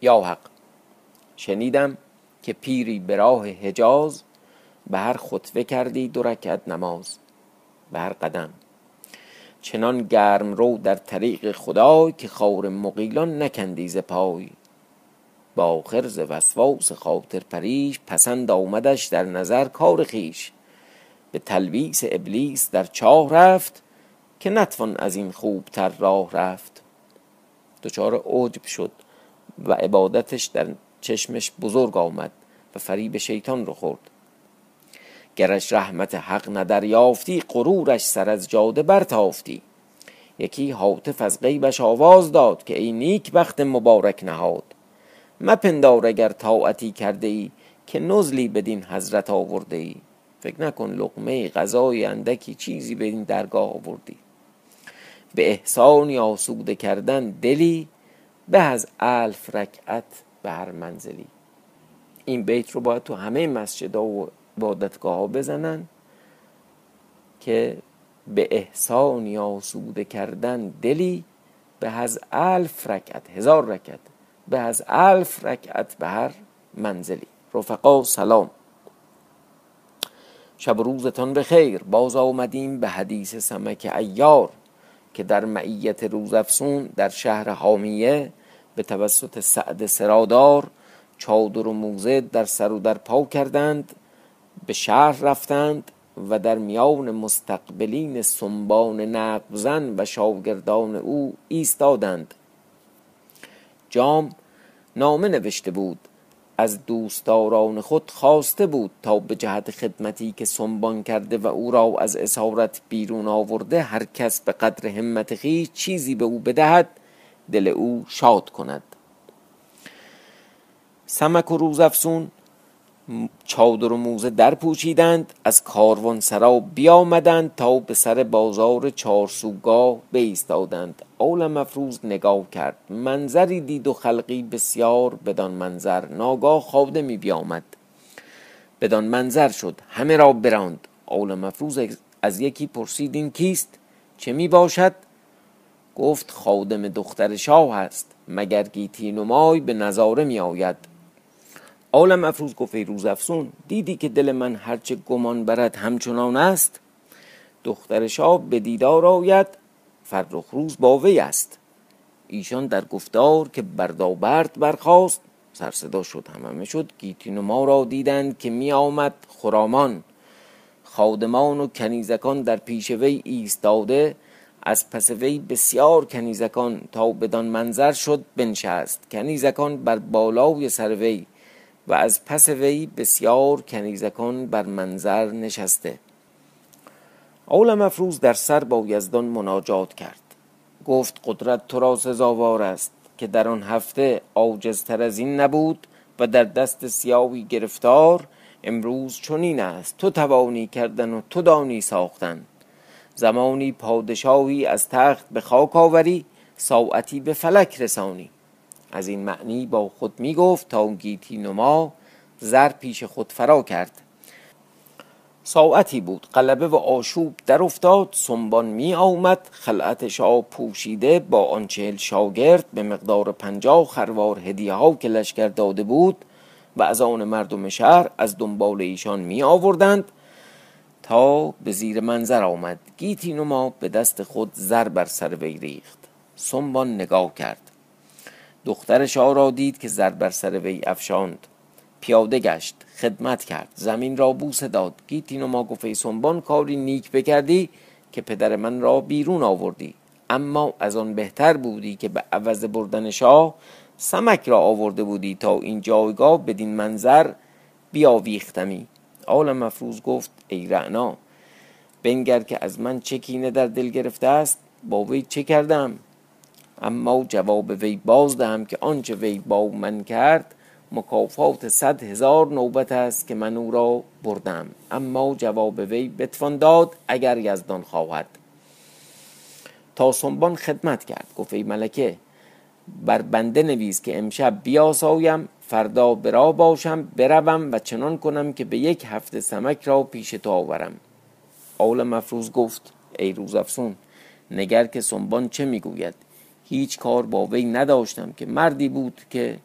یا حق. شنیدم که پیری به راه حجاز به هر خطوه کردی دو رکعت نماز. به هر قدم. چنان گرم رو در طریق خدای که خار مقیلان نکندی ز پای. با آخر ز وسواس خاطر پریش پسند آمدش در نظر کار خیش به تلبیس ابلیس در چاه رفت که نتوان از این خوبتر راه رفت. دچار عجب شد. و عبادتش در چشمش بزرگ آمد و فریب شیطان رو خورد. گرش رحمت حق ندریافتی غرورش سر از جاده برتافتی. یکی حاطف از غیبش آواز داد که ای نیک بخت مبارک نهاد. مپندار اگر طاعتی کرده ای که نزلی بدین حضرت آورده ای فکر نکن لقمه غذای اندکی چیزی به این درگاه آوردی. به احسانی آسوده کردن دلی به از الف رکعت به هر منزلی. این بیت رو باید تو همه مسجدها و عبادتگاه ها بزنن که به احسانی آسوده کردن دلی به از الف رکعت هزار رکعت به از الف رکعت به هر منزلی. رفقا سلام. شب روزتان به خیر باز آمدیم به حدیث سمک ایار که در معیت روزافسون در شهر حامیه به توسط سعد سرادار چادر و موزه در سر و در پا کردند به شهر رفتند و در میان مستقبلین سنبان نقبزن و شاگردان او ایستادند. جام نامه نوشته بود از دوستداران خود خواسته بود تا به جهت خدمتی که سنبان کرده و او را از اسارت بیرون آورده هر کس به قدر همت خویش چیزی به او بدهد دل او شاد کند. سمک و روزافسون چادر و موزه در پوشیدند از کاروان سرا بیامدند تا به سر بازار چارسوگاه بیستادند. اول مفروض نگاه کرد منظری دید و خلقی بسیار بدان منظر ناگاه خادمی بیامد. بدان منظر شد همه را براند. اول مفروض از یکی پرسید این کیست؟ چه می باشد گفت خادم دختر شاه است مگر گیتی نمای به نظاره می آید؟ عالم افروز گفت روز افسون دیدی که دل من هرچه گمان برد همچنان است؟ دختر شاه به دیدار آید فرخ روز با وی است. ایشان در گفتار که بردابرد برخواست سرصدا شد همه شد گیتین و را دیدند که می آمد خرامان. خادمان و کنیزکان در پیش وی ایستاده از پس وی بسیار کنیزکان تا بدان منظر شد بنشست. کنیزکان بر بالای سر وی و از پس وی بسیار کنیزکان بر منظر نشسته. اول مفروض در سر با یزدان مناجات کرد. گفت قدرت تو را سزاوار است که در آن هفته عاجزتر از این نبود و در دست سیاوی گرفتار امروز چنین است. تو توانی کردن و تو دانی ساختن. زمانی پادشاهی از تخت به خاک آوری ساعتی به فلک رسانی. از این معنی با خود می گفت تا گیتی نما زر پیش خود فرا کرد. ساعتی بود قلبه و آشوب در افتاد سنبان می آمد خلعتش آب پوشیده با آن چهل شاگرد به مقدار پنجاه خروار هدیه ها که لشکر داده بود و از آن مردم شهر از دنبال ایشان می آوردند به زیر منظر آمد. گیتی نما به دست خود زر بر سر وی ریخت. سنبان نگاه کرد. دختر شاه را دید که زر بر سر وی افشاند. پیاده گشت. خدمت کرد. زمین را بوسه داد. گیتین و ما گفت سنبان کاری نیک بکردی که پدر من را بیرون آوردی. اما از آن بهتر بودی که به عوض بردن شاه سمک را آورده بودی تا این جایگاه بدین منظر بیاویختمی. آل مفروض گفت ای رعنا بنگر که از من چه کینه در دل گرفته است با وی چه کردم؟ اما جواب وی باز دهم که آنچه وی با من کرد مکافات صد هزار نوبت است که من او را بردم. اما جواب وی بتوان داد اگر یزدان خواهد. تا سنبان خدمت کرد. گفت ای ملکه بر بنده نویس که امشب بیاسایم فردا برا باشم بروم و چنان کنم که به یک هفته سمک را پیش تو آورم. اول مفروض گفت ای روز افسون نگر که سنبان چه می‌گوید؟ هیچ کار با وی نداشتم که مردی بود که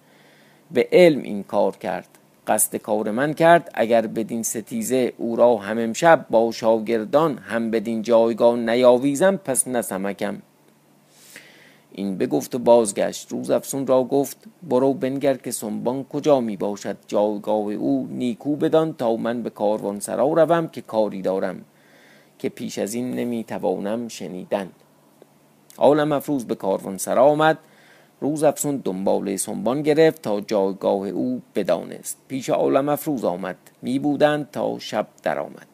به علم این کار کرد. قصد کار من کرد اگر بدین ستیزه او را هم امشب با شاگردان هم بدین جایگاه نیاویزم پس نسمکم این بگفت و بازگشت. روز افسون را گفت برو بنگر که سنبان کجا می باشد. جایگاه او نیکو بدان تا من به کاروان سرا روم که کاری دارم که پیش از این نمی توانم شنیدن. عالم افروز به کاروان سرا آمد. روز افسون دنباله سنبان گرفت تا جایگاه او بدانست. پیش عالم افروز آمد. می بودند تا شب درآمد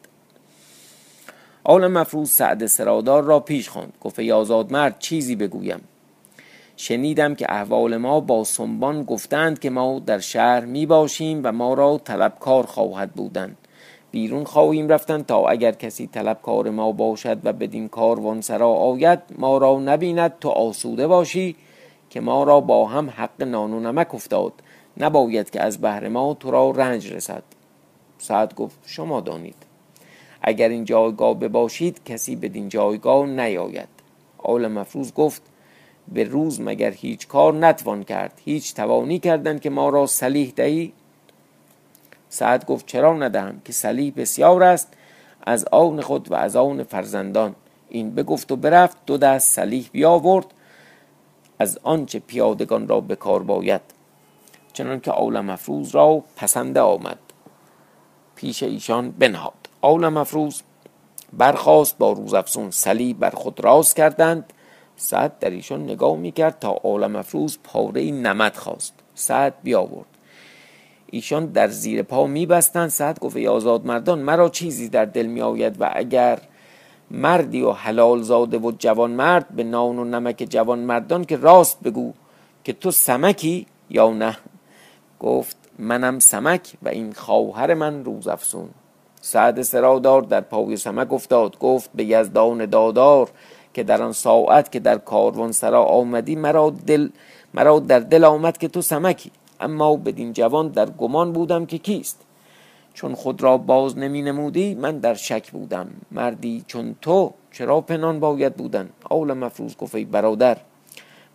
عالم افروز سعد سرادار را پیش خواند. گفت آزاد مرد چیزی بگویم. شنیدم که احوال ما با سنبان گفتند که ما در شهر می باشیم و ما را طلبکار خواهد بودند. بیرون خواهیم رفتن تا اگر کسی طلبکار ما باشد و بدین کاروان سرا آید ما را نبیند تو آسوده باشی که ما را با هم حق نان و نمک افتاد. نباید که از بهر ما تو را رنج رسد. سعد گفت شما دانید. اگر این جایگاه بباشید کسی بدین جایگاه نیاید. آل مفروض گفت به روز مگر هیچ کار نتوان کرد. هیچ توانی کردن که ما را سلیح دهی. سعد گفت چرا ندهم که سلیح بسیار است از آن خود و از آن فرزندان. این بگفت و برفت دو دست سلیح بیاورد از آنچه پیادگان را به کار باید. چنان که عالم افروز را پسنده آمد. پیش ایشان بنهاد. عالم افروز برخواست با روزافزون سلی بر خود راز کردند. سعد در ایشان نگاه می‌کرد تا عالم افروز پاره نمد خواست. سعد بیاورد. ایشان در زیر پا میبستند. سعد گفت آزاد مردان مرا چیزی در دل می و اگر مردی و حلال زاده و جوان مرد به نان و نمک جوان مردان که راست بگو که تو سمکی یا نه؟ گفت منم سمک و این خواهر من روز افسون سعد سرادار در پای سمک افتاد. گفت به یزدان دادار که در آن ساعت که در کاروان سرا آمدی مرا دل مرا در دل آمد که تو سمکی. اما بدین جوان در گمان بودم که کیست. چون خود را باز نمی نمودی من در شک بودم. مردی چون تو چرا پنان باید بودن؟ آول مفروض گفت برادر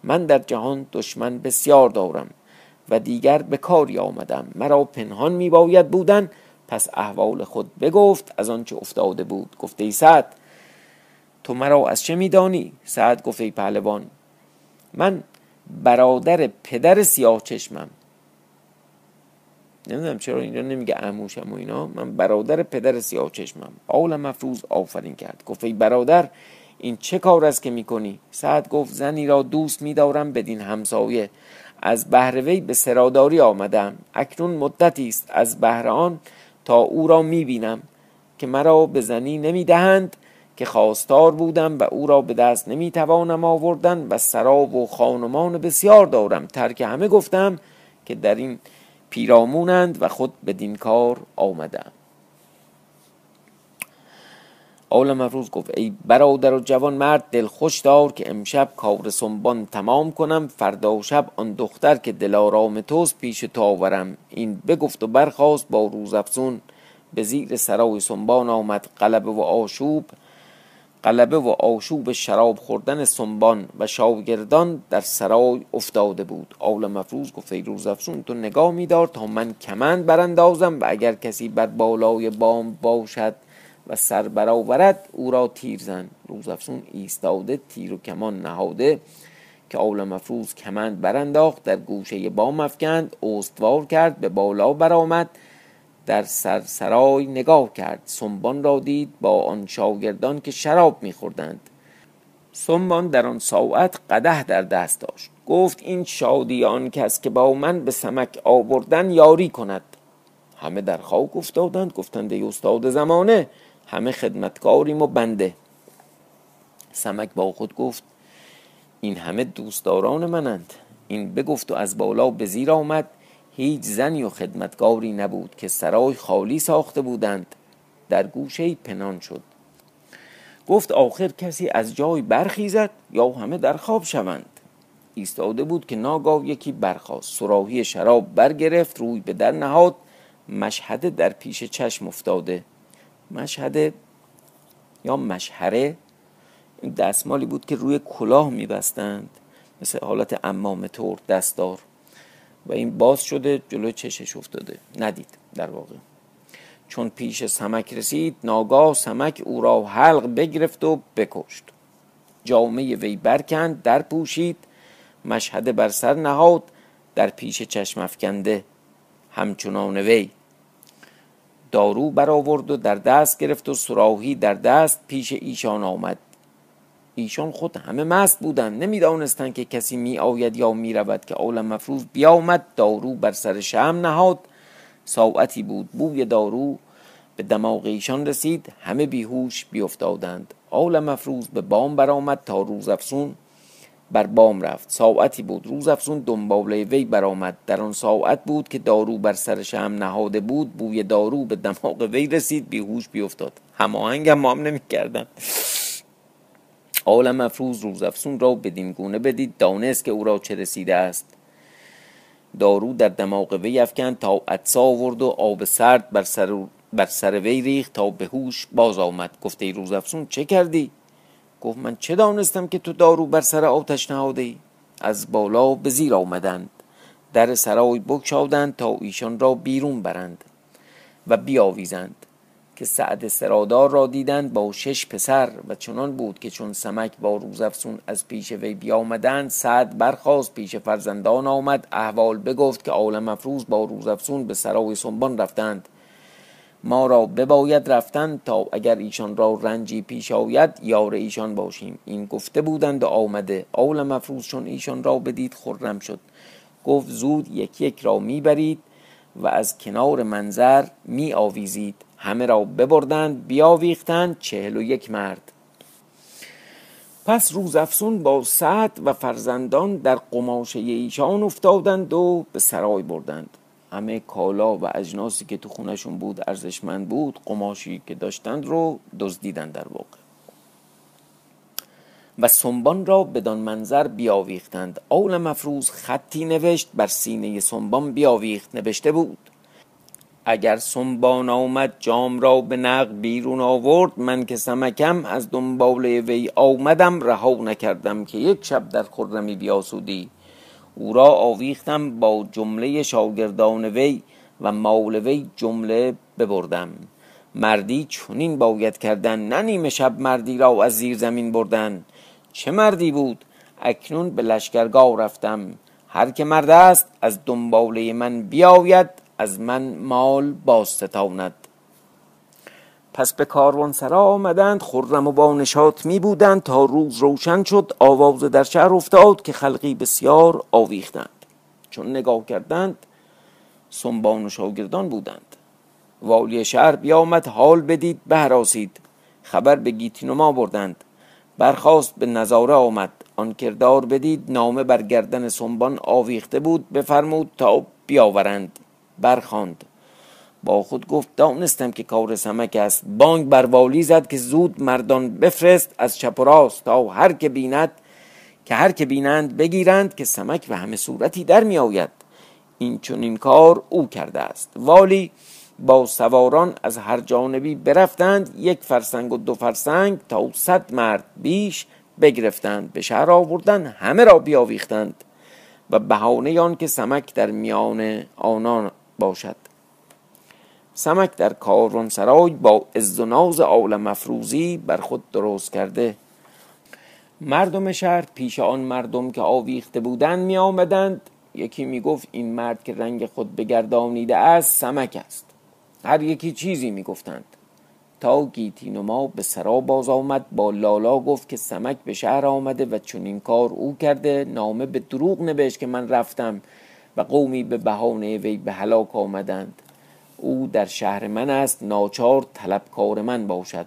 من در جهان دشمن بسیار دارم و دیگر به کاری آمدم. مرا پنهان می باید بودن. پس احوال خود بگفت از آنچه افتاده بود. گفته ای سعد تو مرا از چه میدانی؟ سعد گفت ای پهلوان من برادر پدر سیاه چشمم. نمی‌دونم چرا اینجا نمیگه عموشم و اینا من برادر پدر سیاه چشمم. آول مفروض آفرین کرد. گفت ای برادر این چه کار است که می‌کنی؟ سعد گفت زنی را دوست میدارم بدین همسایه. از بهروی به سراداری آمدم. اکنون مدتی است از بهر آن تا او را می‌بینم که مرا به زنی نمی‌دهند. که خواستار بودم و او را به دست نمی‌توانم آوردن و سرا و خانمان بسیار دارم. ترک همه گفتم که در این پیرامونند و خود بدین کار آمدم. آل مفروض گفت ای برادر و جوان مرد دل خوش دار که امشب کار سنبان تمام کنم. فردا شب آن دختر که دلارام توست پیش تو آورم. این بگفت و برخواست با روز افزون به زیر سرای سنبان آمد قلب و آشوب. قلبه و آشوب شراب خوردن سنبان و شاگردان در سرای افتاده بود. آول مفروض گفت ای روز افسون تو نگاه میدار تا من کمند براندازم و اگر کسی بر بالای بام باشد و سر برآورد او را تیر زن. روز افسون ایستاده تیر و کمان نهاده که آول مفروض کمند برانداخت در گوشه بام افکند استوار کرد به بالا برآمد در سرسرای نگاه کرد. سنبان را دید با آن شاگردان که شراب میخوردند. سنبان در آن ساعت قده در دست داشت. گفت این شادی آن کس که با من به سمک آوردن یاری کند. همه در خاک افتادند. گفتند ای استاد زمانه همه خدمتکاریم و بنده. سمک با خود گفت این همه دوستداران منند. این بگفت و از بالا به زیر آمد. هیچ زنی و خدمتگاری نبود که سرای خالی ساخته بودند. در گوشه پنان شد. گفت آخر کسی از جای برخیزد یا همه در خواب شوند. ایستاده بود که ناگاه یکی برخاست. سراحی شراب برگرفت روی به در نهاد. مشهده در پیش چشم افتاده. مشهده یا مشهره؟ دستمالی بود که روی کلاه میبستند. مثل حالت امام تور دستدار و این باز شده جلو چشش افتاده. ندید در واقع. چون پیش سمک رسید ناگاه سمک او را حلق بگرفت و بکشت. جامعه وی برکند در پوشید مشهد بر سر نهاد در پیش چشم افکنده. همچنان وی. دارو برآورد و در دست گرفت و سراحی در دست پیش ایشان آمد. ایشان خود همه مست بودند. نمی‌دانستند که کسی می آید یا می رود که عالم مفروض بیامد. دارو بر سر شم نهاد. ساعتی بود. بوی دارو به دماغ ایشان رسید. همه بیهوش بیافتادند. عالم مفروض به بام برآمد تا روز افسون بر بام رفت. ساعتی بود. روز افسون دنباله وی برآمد. در آن ساعت بود که دارو بر سر شم نهاده بود. بوی دارو به دماغ وی رسید. بیهوش بیافتاد. هماهنگ هم هم نمی‌کردند. عالم افروز روز افسون را بدین گونه بدید دانست که او را چه رسیده است. دارو در دماغ وی افکن تا عطسا آورد و آب سرد بر سر, بر سر وی ریخت تا به هوش باز آمد. گفته ای روز افسون چه کردی؟ گفت من چه دانستم که تو دارو بر سر آتش نهاده از بالا به زیر آمدند در سرای بگشادند تا ایشان را بیرون برند و بیاویزند. که سعد سرادار را دیدند با شش پسر و چنان بود که چون سمک با روزافسون از پیش وی بیامدند سعد برخواست پیش فرزندان آمد احوال بگفت که عالم افروز با روزافسون به سرای سنبان رفتند. ما را بباید رفتن تا اگر ایشان را رنجی پیش آید یار ایشان باشیم. این گفته بودند و آمده. عالم افروز چون ایشان را بدید خرم شد. گفت زود یک یک را می‌برید و از کنار منظر می آویزید همه را ببردند بیاویختند چهل و یک مرد. پس روز افسون با سعد و فرزندان در قماشه ایشان افتادند و به سرای بردند. همه کالا و اجناسی که تو خونشون بود ارزشمند بود قماشی که داشتند رو دزدیدند در واقع. و سنبان را بدان منظر بیاویختند. اول مفروض خطی نوشت بر سینه سنبان بیاویخت نوشته بود اگر سنبان آمد جام را به نق بیرون آورد. من که سمکم از دنبال وی آمدم. رها نکردم که یک شب در خرمی بیاسودی. او را آویختم با جمله شاگردان وی و مال وی جمله ببردم. مردی چنین باید کردن. نه شب مردی را از زیر زمین بردن. چه مردی بود؟ اکنون به لشکرگاه رفتم. هر که مرد است از دنباله من بیاید. از من مال باستتاند. پس به کاروان سرا آمدند خرم و با نشاط می بودند تا روز روشن شد آواز در شهر افتاد که خلقی بسیار آویختند. چون نگاه کردند سنبان و شاگردان بودند. والی شهر بیامد حال بدید بهراسید خبر به گیتینما بردند. برخواست به نظاره آمد. آن کردار بدید نامه بر گردن سنبان آویخته بود بفرمود تا بیاورند. برخاند. با خود گفت دانستم که کار سمک است. بانگ بر والی زد که زود مردان بفرست از چپ و راست تا هر که بیند که هر که بینند بگیرند که سمک و همه صورتی در می آید. این چون این کار او کرده است. والی با سواران از هر جانبی برفتند یک فرسنگ و دو فرسنگ تا صد مرد بیش بگرفتند به شهر آوردن همه را بیاویختند. و بهانه آن که سمک در میان آنان باشد. سمک در کارون سرای با عز و ناز عالم مفروزی بر خود درست کرده. مردم شهر پیش آن مردم که آویخته بودند می آمدند. یکی می گفت این مرد که رنگ خود بگردانیده است سمک است. هر یکی چیزی می گفتند. تا گیتینما به سرا باز آمد. با لالا گفت که سمک به شهر آمده و چون این کار او کرده. نامه به دروغ نوشت که من رفتم. و قومی به بهانه وی به هلاک آمدند. او در شهر من است ناچار طلبکار من باشد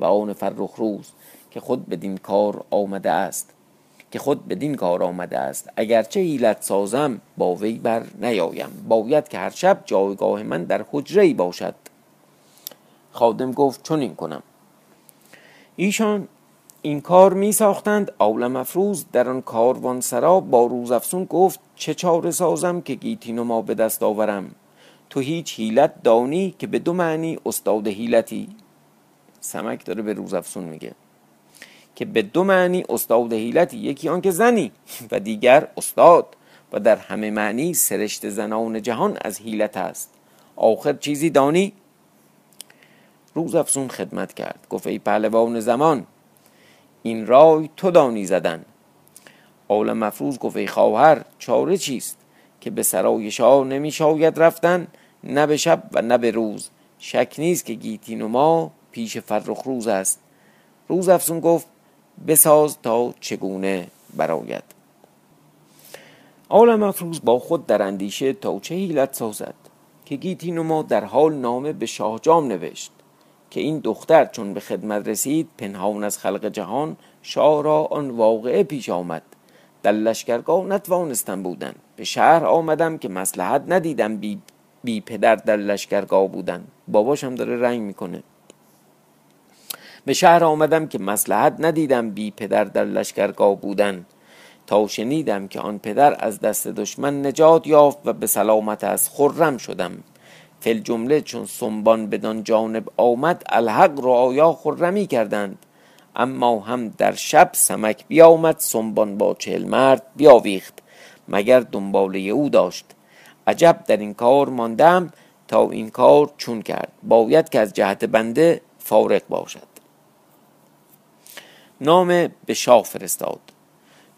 و آن فرخ روز که خود بدین کار آمده است که خود بدین کار آمده است. اگرچه هیلت سازم با وی بر نیایم. باید که هر شب جایگاه من در حجره باشد. خادم گفت چون این کنم. ایشان این کار می ساختند. عالم افروز در آن کاروان سرا با روز افسون گفت چه چاره سازم که گیتین ما به دست آورم؟ تو هیچ هیلت دانی که به دو معنی استاد هیلتی سمک داره به روز افسون میگه که به دو معنی استاد هیلتی یکی آن که زنی و دیگر استاد و در همه معنی سرشت زنان جهان از حیلت است. آخر چیزی دانی؟ روز افزون خدمت کرد. گفت ای پهلوان زمان این رای تو دانی زدن. آل مفروض گفت ای خواهر چاره چیست که به سرای شاه نمی شاید رفتن؟ نه به شب و نه به روز. شک نیست که گیتین و ما پیش فرخ روز است. روز افزون گفت بساز تا چگونه براید. آل مفروض با خود در اندیشه تا چه حیلت سازد که گیتین و ما در حال نامه به شاه جام نوشت. که این دختر چون به خدمت رسید پنهان از خلق جهان شاه را آن واقعه پیش آمد. در لشکرگاه نتوانستم بودن. به شهر آمدم که مسلحت ندیدم بی, بی پدر در لشکرگاه بودن. باباشم داره رنگ می‌کنه. به شهر آمدم که مسلحت ندیدم بی پدر در لشکرگاه بودن. تا شنیدم که آن پدر از دست دشمن نجات یافت و به سلامت از خرم شدم. فل جمله چون سنبان بدان جانب آمد الحق رو آیا خرمی کردند. اما هم در شب سمک بیامد سنبان با چهل مرد بیاویخت مگر دنباله او داشت. عجب در این کار ماندم تا این کار چون کرد. باید که از جهت بنده فارق باشد. نامه به شاه فرستاد.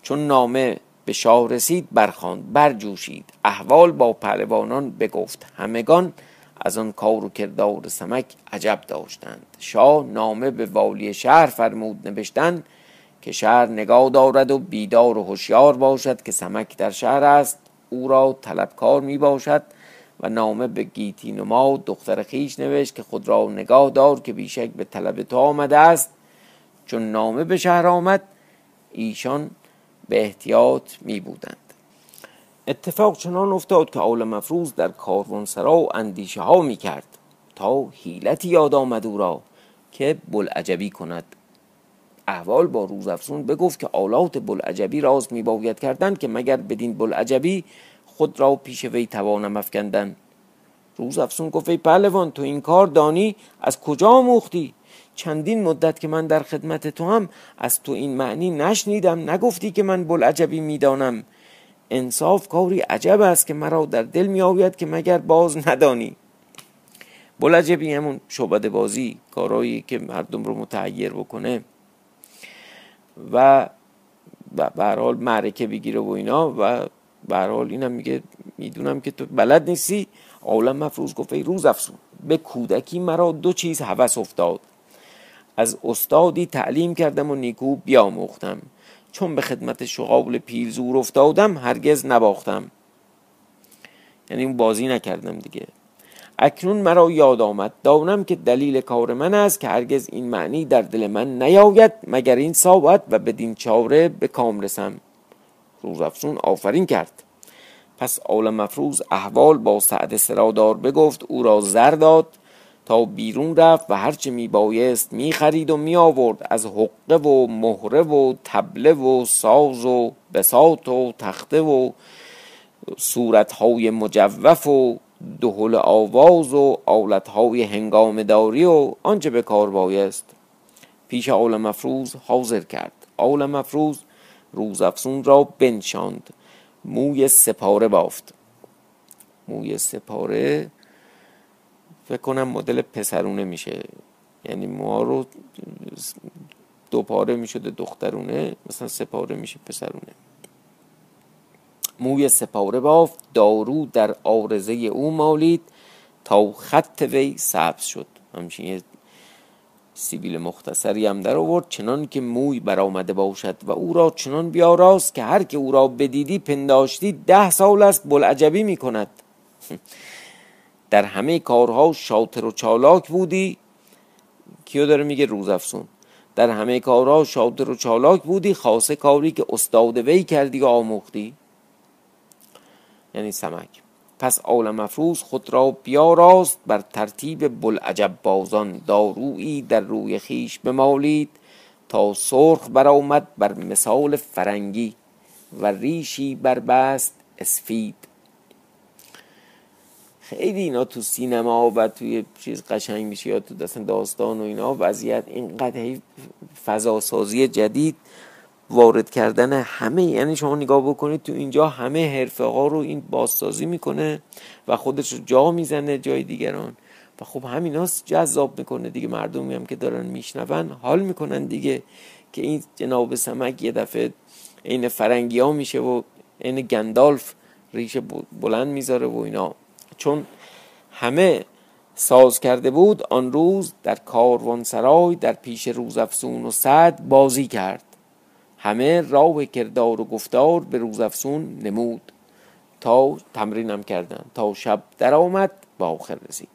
چون نامه به شاه رسید برخواند برجوشید. احوال با پهلوانان بگفت. همگان از آن کار و کردار سمک عجب داشتند. شاه نامه به والی شهر فرمود نوشتن که شهر نگاه دارد و بیدار و هوشیار باشد که سمک در شهر است. او را طلبکار می باشد و نامه به گیتی نما دختر خیش نوشت که خود را نگاه دار که بیشک به طلب تو آمده است. چون نامه به شهر آمد ایشان به احتیاط می بودند. اتفاق چنان افتاد که آل مفروض در کاروانسرا اندیشه ها می کرد تا حیلتی یاد آمد او را که بلعجبی کند. احوال با روزافزون بگفت که آلات بلعجبی راز می باید کردن که مگر بدین بلعجبی خود را پیش وی توانم افکندن. روز افسون گفت ای پهلوان تو این کار دانی از کجا آموختی؟ چندین مدت که من در خدمت تو هم از تو این معنی نشنیدم نگفتی که من بلعجبی می‌دانم. انصاف کاری عجب است که مرا در دل می آوید که مگر باز ندانی. بلعجبی همون شعبده بازی کارایی که مردم رو متحیر بکنه. و به حال معرکه بگیره و اینا و به حال اینم میگه می‌دونم که تو بلد نیستی. عالم مفروض گفت ای روز افسون به کودکی مرا دو چیز هوس افتاد. از استادی تعلیم کردم و نیکو بیاموختم. چون به خدمت شغال پیرزور افتادم هرگز نباختم. یعنی اون بازی نکردم دیگه. اکنون مرا یاد آمد. دانم که دلیل کار من است که هرگز این معنی در دل من نیاید مگر این ساعت و بدین چاره به کام رسم. روز افسون آفرین کرد. پس آل مفروض احوال با سعد سرادار بگفت او را زر داد. تا بیرون رفت و هرچه می بایست می خرید و می آورد از حقه و مهره و تبله و ساز و بساط و تخته و صورتهای مجوف و دهل آواز و آلتهای هنگام داری و آنچه به کار بایست. پیش آل مفروض حاضر کرد. آل مفروض روز افسون را بنشاند. موی سپاره بافت. موی سپاره فکر کنم مدل پسرونه میشه. یعنی موها رو دو پاره می‌شده دخترونه مثلا سپاره میشه پسرونه. موی سپاره بافت دارو در آرزه او مالید تا خط وی سبز شد. همچین یه سیبیل مختصری هم در آورد چنان که موی برآمده باشد و او را چنان بیاراست که هر که او را بدیدی پنداشتی ده سال است بلعجبی می کند در همه کارها شاطر و چالاک بودی؟ کیو داره میگه روز افسون در همه کارها شاطر و چالاک بودی؟ خاصه کاری که استاد وی کردی و آموختی؟ یعنی سمک. پس آل مفروض خود را بیاراست بر ترتیب بلعجب بازان دارویی در روی خیش بمالید تا سرخ برآمد بر مثال فرنگی و ریشی بربست اسفید. خیلی اینا تو سینما و توی چیز قشنگ میشه یا تو دستن داستان و اینا وضعیت اینقدر فضا سازی جدید وارد کردن همه یعنی شما نگاه بکنید تو اینجا همه حرفه ها رو این بازسازی می‌کنه و خودش رو جا می‌زنه جای دیگران. و خب همین جذاب می‌کنه دیگه مردمی هم که دارن میشنون حال می‌کنن دیگه که این جناب سمک یه دفعه این فرنگی ها میشه و این گندالف ریشه بلند می‌ذاره و اینا. چون همه ساز کرده بود آن روز در کاروان سرای در پیش روزافزون و صد بازی کرد. همه راه کردار و گفتار به روزافزون نمود. تا تمرینم کردن تا شب در آمد با آخر رسید.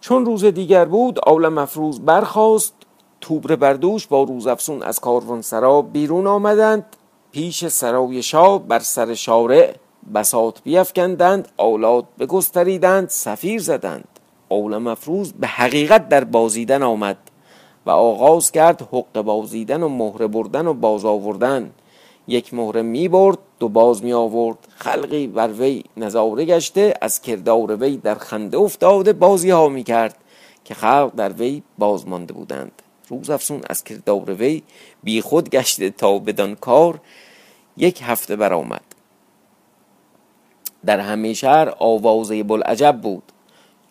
چون روز دیگر بود آول مفروض برخاست. توبر بردوش با روزافزون از کاروان سرا بیرون آمدند. پیش سرای شاه بر سر شارع بساط بیفکندند آلات بگستریدند سفیر زدند. اول مفروض به حقیقت در بازیدن آمد و آغاز کرد حق بازیدن و مهره بردن و باز آوردن. یک مهره می برد دو باز می آورد. خلقی بر وی نظاره گشته از کردار وی در خنده افتاده بازی ها می کرد که خلق در وی باز مانده بودند. روز افسون از کردار وی بی خود گشته تا بدان کار یک هفته برآمد. در همه شهر آوازه بلعجب بود.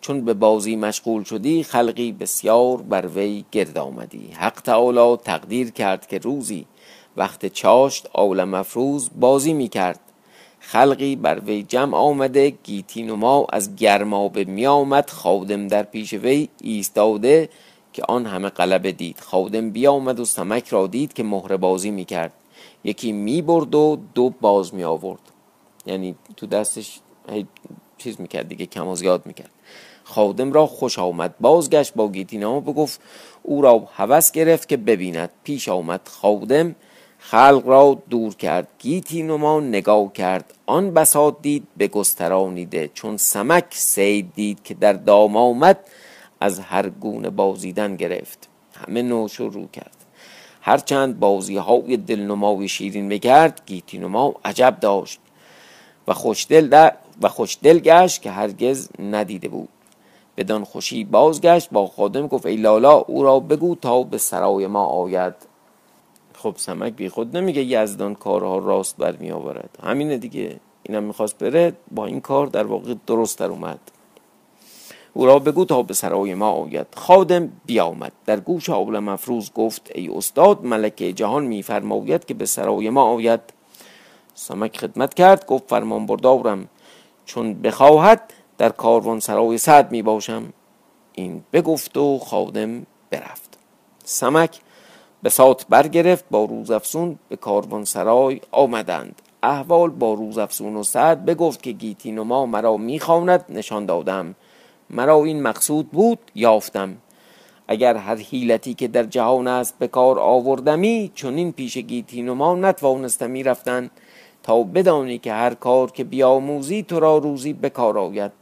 چون به بازی مشغول شدی خلقی بسیار بر وی گرد آمدی. حق تعالی تقدیر کرد که روزی وقت چاشت آول مفروض بازی می کرد خلقی بر وی جمع آمده گیتی ما از گرمابه می آمد خادم در پیش وی ایستاده که آن همه قلبه دید. خادم بیامد و سمک را دید که مهره بازی می کرد یکی می برد و دو باز می آورد یعنی تو دستش چیز می‌کرد دیگه کم و زیاد می‌کرد. خادم را خوش آمد بازگشت با گیتینامه بگفت او را هوس گرفت که ببیند. پیش آمد خادم خلق را دور کرد. گیتی نما نگاه کرد. آن بساط دید به گسترانیده. چون سمک سید دید که در دام آمد از هر گونه بازیدن گرفت. همه نو شروع کرد. هرچند بازی های دلنمای شیرین بگرد گیتی نما عجب داشت. و خوشدل, و خوشدل گشت که هرگز ندیده بود. بدان خوشی بازگشت با خادم گفت ای لالا او را بگو تا به سرای ما آید. خب سمک بی خود نمیگه یزدان کارها راست بر می آورد. همینه دیگه. اینم می‌خواست بره با این کار در واقع درست در اومد. او را بگو تا به سرای ما آید. خادم بیامد. در گوش آول مفروض گفت ای استاد ملکه جهان میفرماید که به سرای ما آید. سمک خدمت کرد گفت فرمان بردارم. چون بخواهد در کاروان سرای صد می باشم. این بگفت و خادم برفت. سمک به سات برگرفت با روزافسون به کاروان سرای آمدند. احوال با روزافسون و سعد بگفت که گیتی ما مرا می‌خواند نشان دادم. مرا این مقصود بود یافتم. اگر هر حیلتی که در جهان است به کار آوردمی چون این پیش گیتی نما نتوانستمی رفتن. تا بدانی که هر کار که بیاموزی تو را روزی به کار آید.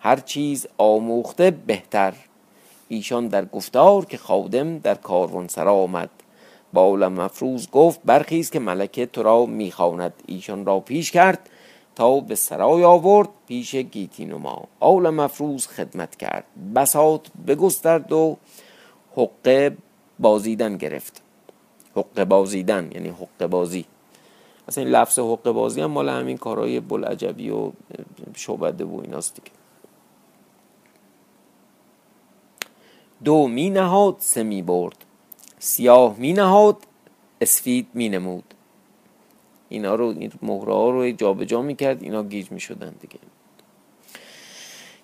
هر چیز آموخته بهتر. ایشان در گفتار که خادم در سرا آمد. با مفروض گفت برخیز که ملکه تو را می‌خواند. ایشان را پیش کرد تا به سرای آورد پیش گیتی نما. آول مفروض خدمت کرد. بساط بگسترد و حقه بازیدن گرفت. حقه بازیدن یعنی حقه بازی. اصلا این لفظ حق بازی هم مال همین کارهای بلعجبی و شعبده و ایناست دیگه. دو می نهاد سه می برد. سیاه می نهاد اسفید می نمود. اینا رو این مهره ها رو جابجا می کرد اینا گیج می شدن دیگه.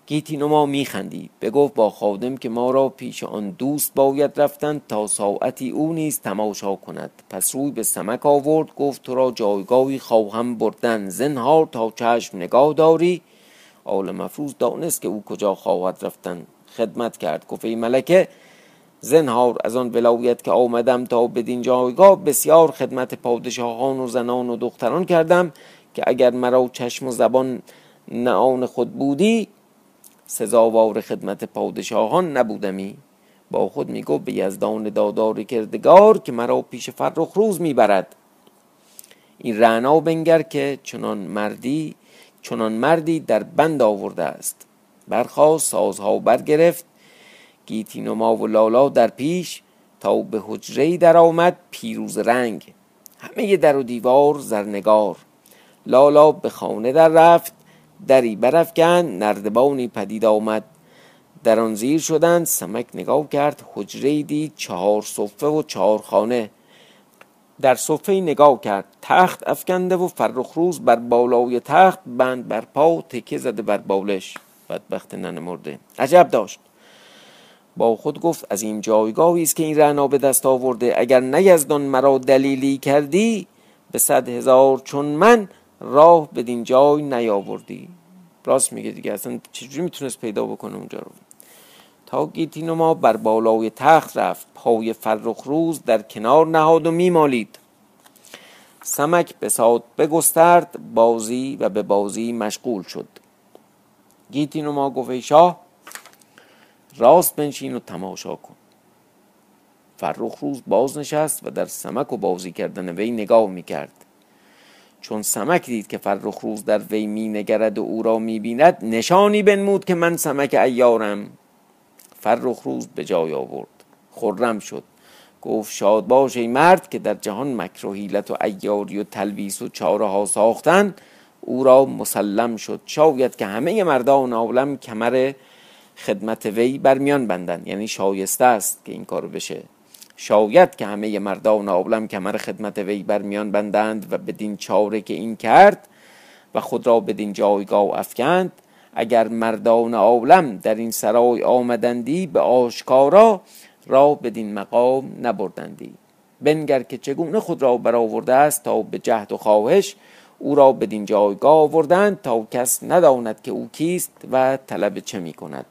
گیتینوما میخندید بگفت با خادم که ما را پیش آن دوست باید رفتن تا ساعتی او نیز تماشا کند. پس روی به سمک آورد گفت تو را جایگاهی خواهم بردن. زنهار تا چشم نگاه داری. آل مفروض دانست که او کجا خواهد رفتن. خدمت کرد. گفت ای ملکه زنهار از آن ولایت که آمدم تا بدین جایگاه بسیار خدمت پادشاهان و زنان و دختران کردم که اگر مرا چشم و زبان نه خود بودی سزاوار خدمت پادشاهان نبودمی؟ با خود میگو به یزدان دادار کردگار که مرا پیش فرخ روز می‌برد. این رعنا بنگر که چنان مردی چنان مردی در بند آورده است. برخواست سازها برگرفت. گیتی نما و لالا در پیش تا به حجره در آمد پیروز رنگ. همه در و دیوار زرنگار. لالا به خانه در رفت. دری برافکن نردبانی پدید آمد. در آن زیر شدند سمک نگاه کرد حجره دید چهار صفه و چهار خانه. در صفه نگاه کرد تخت افکنده و فرخ روز بر بالای تخت بند بر پا تکه زده بر بالش. بدبخت ننه مرده عجب داشت. با خود گفت از این جایگاهی است که این رعنا به دست آورده. اگر نیزدان مرا دلیلی کردی به صد هزار چون من راه بدین جای نیاوردی. راست میگه دیگه اصلا چجوری می‌تونست پیدا بکنه اونجا رو؟ تا گیتینوما بر بالای تخت رفت پای فرخ روز در کنار نهاد و میمالید. سمک بساد بگسترد بازی و به بازی مشغول شد. گیتینوما گفت ای شاه راست بنشین و تماشا کن. فرخ روز باز نشست و در سمک و بازی کردن وی نگاه می‌کرد. چون سمک دید که فرخ روز در وی می نگرد و او را می بیند نشانی بنمود که من سمک ایارم. فرخ روز به جای آورد. خرم شد. گفت شاد باش ای مرد که در جهان مکر و حیلت و ایاری و تلویس و چاره ها ساختن او را مسلم شد. شاید که همه مردان عالم کمر خدمت وی بر میان بندن یعنی شایسته است که این کار بشه. شاید که همه مردان عالم کمر خدمت وی بر میان بندند و بدین چاره که این کرد و خود را بدین جایگاه افکند. اگر مردان عالم در این سرای آمدندی به آشکارا را بدین مقام نبردندی. بنگر که چگونه خود را برآورده است تا به جهد و خواهش او را بدین جایگاه آوردند تا کس نداند که او کیست و طلب چه می کند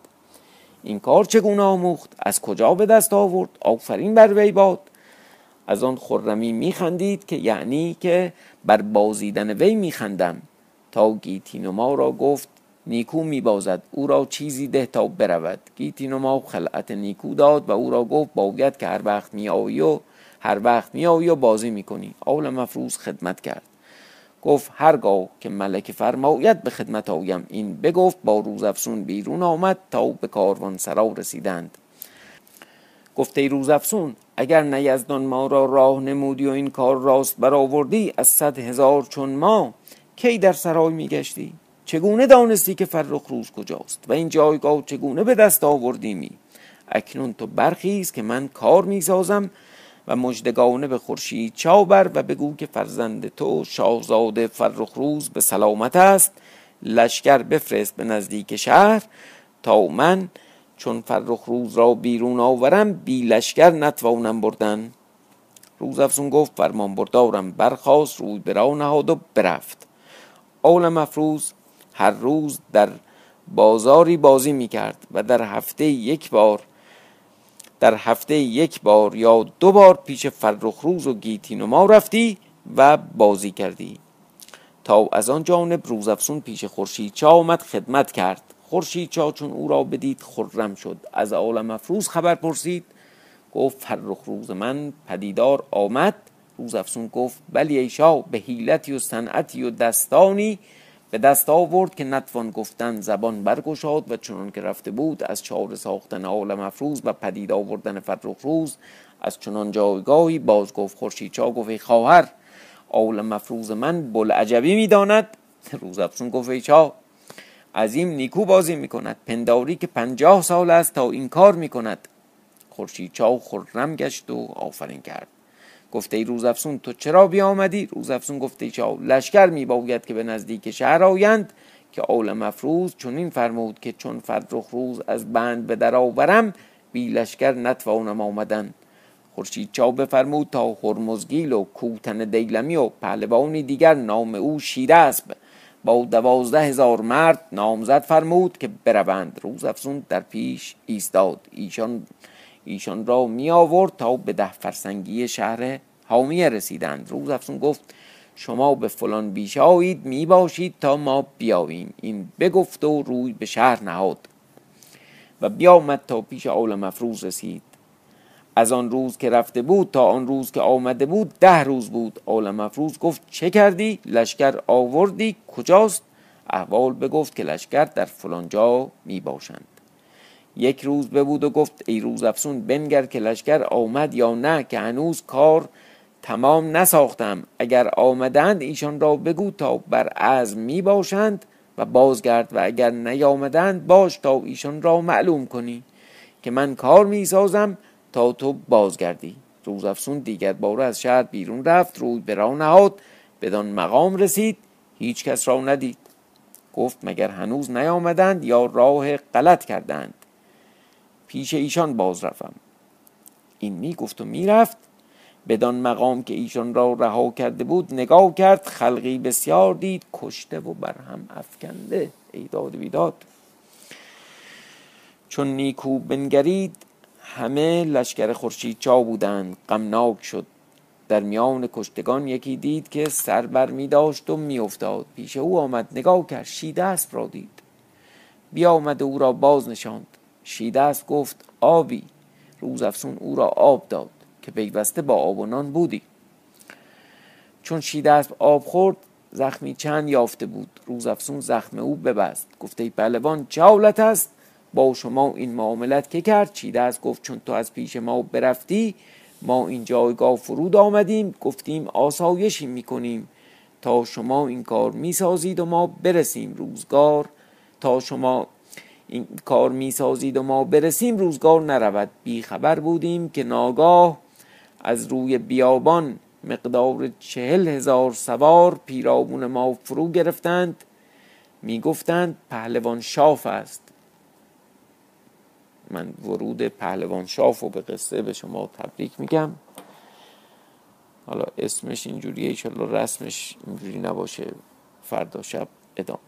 این کار چگونه آموخت؟ از کجا به دست آورد؟ آفرین بر وی باد. از آن خرمی میخندید که یعنی که بر بازیدن وی میخندم. تا گیتینوما را گفت نیکو میبازد او را چیزی ده تا برود. گیتینوما خلعت نیکو داد و او را گفت باید که هر وقت میآیی و هر وقت میآیی و بازی می‌کنی. آول مفروض خدمت کرد. گفت هرگاه که ملک فرماید به خدمت آیم. این بگفت با روز افسون بیرون آمد تا به کاروان سرا رسیدند. گفته ای روز افسون اگر نیزدان ما را راه نمودی و این کار راست برآوردی از صد هزار چون ما کی در سرای میگشتی چگونه دانستی که فرخ روز کجاست؟ و این جایگاه چگونه به دست آوردیمی اکنون تو برخیز که من کار می‌سازم و مجدگانه به خورشید چاوبر و بگو که فرزند تو شاهزاده فرخ روز به سلامت است. لشکر بفرست به نزدیک شهر. تا من چون فرخ روز را بیرون آورم بی لشکر نتوانم بردن. روز افزون گفت فرمان بردارم برخواست روی برا نهاد و برفت. اول مفروض هر روز در بازاری بازی می کرد و در هفته یک بار در هفته یک بار یا دو بار پیش فرخ روز و گیتینما رفتی و بازی کردی. تا از آن جانب روزافسون پیش خورشید چا آمد خدمت کرد. خورشید چا چون او را بدید خرم شد. از عالم افروز خبر پرسید. گفت فرخ روز من پدیدار آمد. روز افسون گفت بلی ای شاه به حیلتی و صنعتی و دستانی به دست آورد که نتوان گفتن زبان برگشاد و چنان که رفته بود از چهار ساختن عالم افروز و پدید آوردن فرخ روز از چنان جایگاهی باز گفت خورشید چا گفت خواهر. عالم مفروض من بلعجبی می‌داند. روز افسون گفت ای چا عظیم نیکو بازی می‌کند. پنداری که پنجاه سال است تا این کار می‌کند. خورشید چا خرم گشت و آفرین کرد. گفته ای روز افسون تو چرا بیامدی؟ روز افسون گفته ای چاو لشکر می باید که به نزدیک شهر آیند که اول مفروض چون این فرمود که چون فرخ روز از بند به در آورم بی لشکر نتوانم آمدن. خورشید چاو بفرمود تا هرمزگیل و کوتن دیلمی و پهلوانی دیگر نام او شیره با دوازده هزار مرد نامزد فرمود که بروند. روز افسون در پیش ایستاد. ایشان ایشان را می آورد تا به ده فرسنگی شهر حامیه رسیدند. روز افسون گفت شما به فلان بیش آیید می باشید تا ما بیاییم. این بگفت و روی به شهر نهاد و بیامد تا پیش آل مفروض رسید. از آن روز که رفته بود تا آن روز که آمده بود ده روز بود. آل مفروض گفت چه کردی؟ لشکر آوردی؟ کجاست؟ احوال بگفت که لشکر در فلان جا می باشند یک روز ببود و گفت ای روز افسون بنگر که لشکر آمد یا نه که هنوز کار تمام نساختم. اگر آمدند ایشان را بگو تا بر عزم می باشند و بازگرد و اگر نیامدند باش تا ایشان را معلوم کنی که من کار می سازم تا تو بازگردی. روز افسون دیگر باره از شهر بیرون رفت روی به راه نهاد بدان مقام رسید هیچ کس را ندید. گفت مگر هنوز نیامدند یا راه غلط کردند؟ پیش ایشان باز رفتم. این می گفت و می‌رفت. بدان مقام که ایشان را رها کرده بود نگاه کرد خلقی بسیار دید کشته و بر هم افکنده ایداد بیداد. چون نیکو بنگرید همه لشکر خورشید چا بودند غمناک شد. در میان کشتگان یکی دید که سر بر می داشت و می افتاد. پیش او آمد نگاه کرد شیده اسب را دید. بیا آمد او را باز نشاند شیده اسب گفت آبی. روز افسون او را آب داد که پیوسته با آب و نان بودی. چون شیده اسب آب خورد زخمی چند یافته بود. روز افسون زخم او ببست. گفته ای پهلوان چه حالت است؟ با شما این معاملت که کرد؟ است گفت چون تو از پیش ما برفتی ما این جایگاه فرود آمدیم. گفتیم آسایشی می‌کنیم. تا شما این کار می‌سازید و ما برسیم روزگار. تا شما این کار می‌سازید و ما برسیم روزگار نرود. بی خبر بودیم که ناگاه از روی بیابان مقدار چهل هزار سوار پیرامون ما فرو گرفتند. می‌گفتند پهلوان شاف است. من ورود پهلوان شاف و به قصه به شما تبریک میگم. حالا اسمش اینجوریه ایشالله رسمش اینجوری نباشه فردا شب ادامه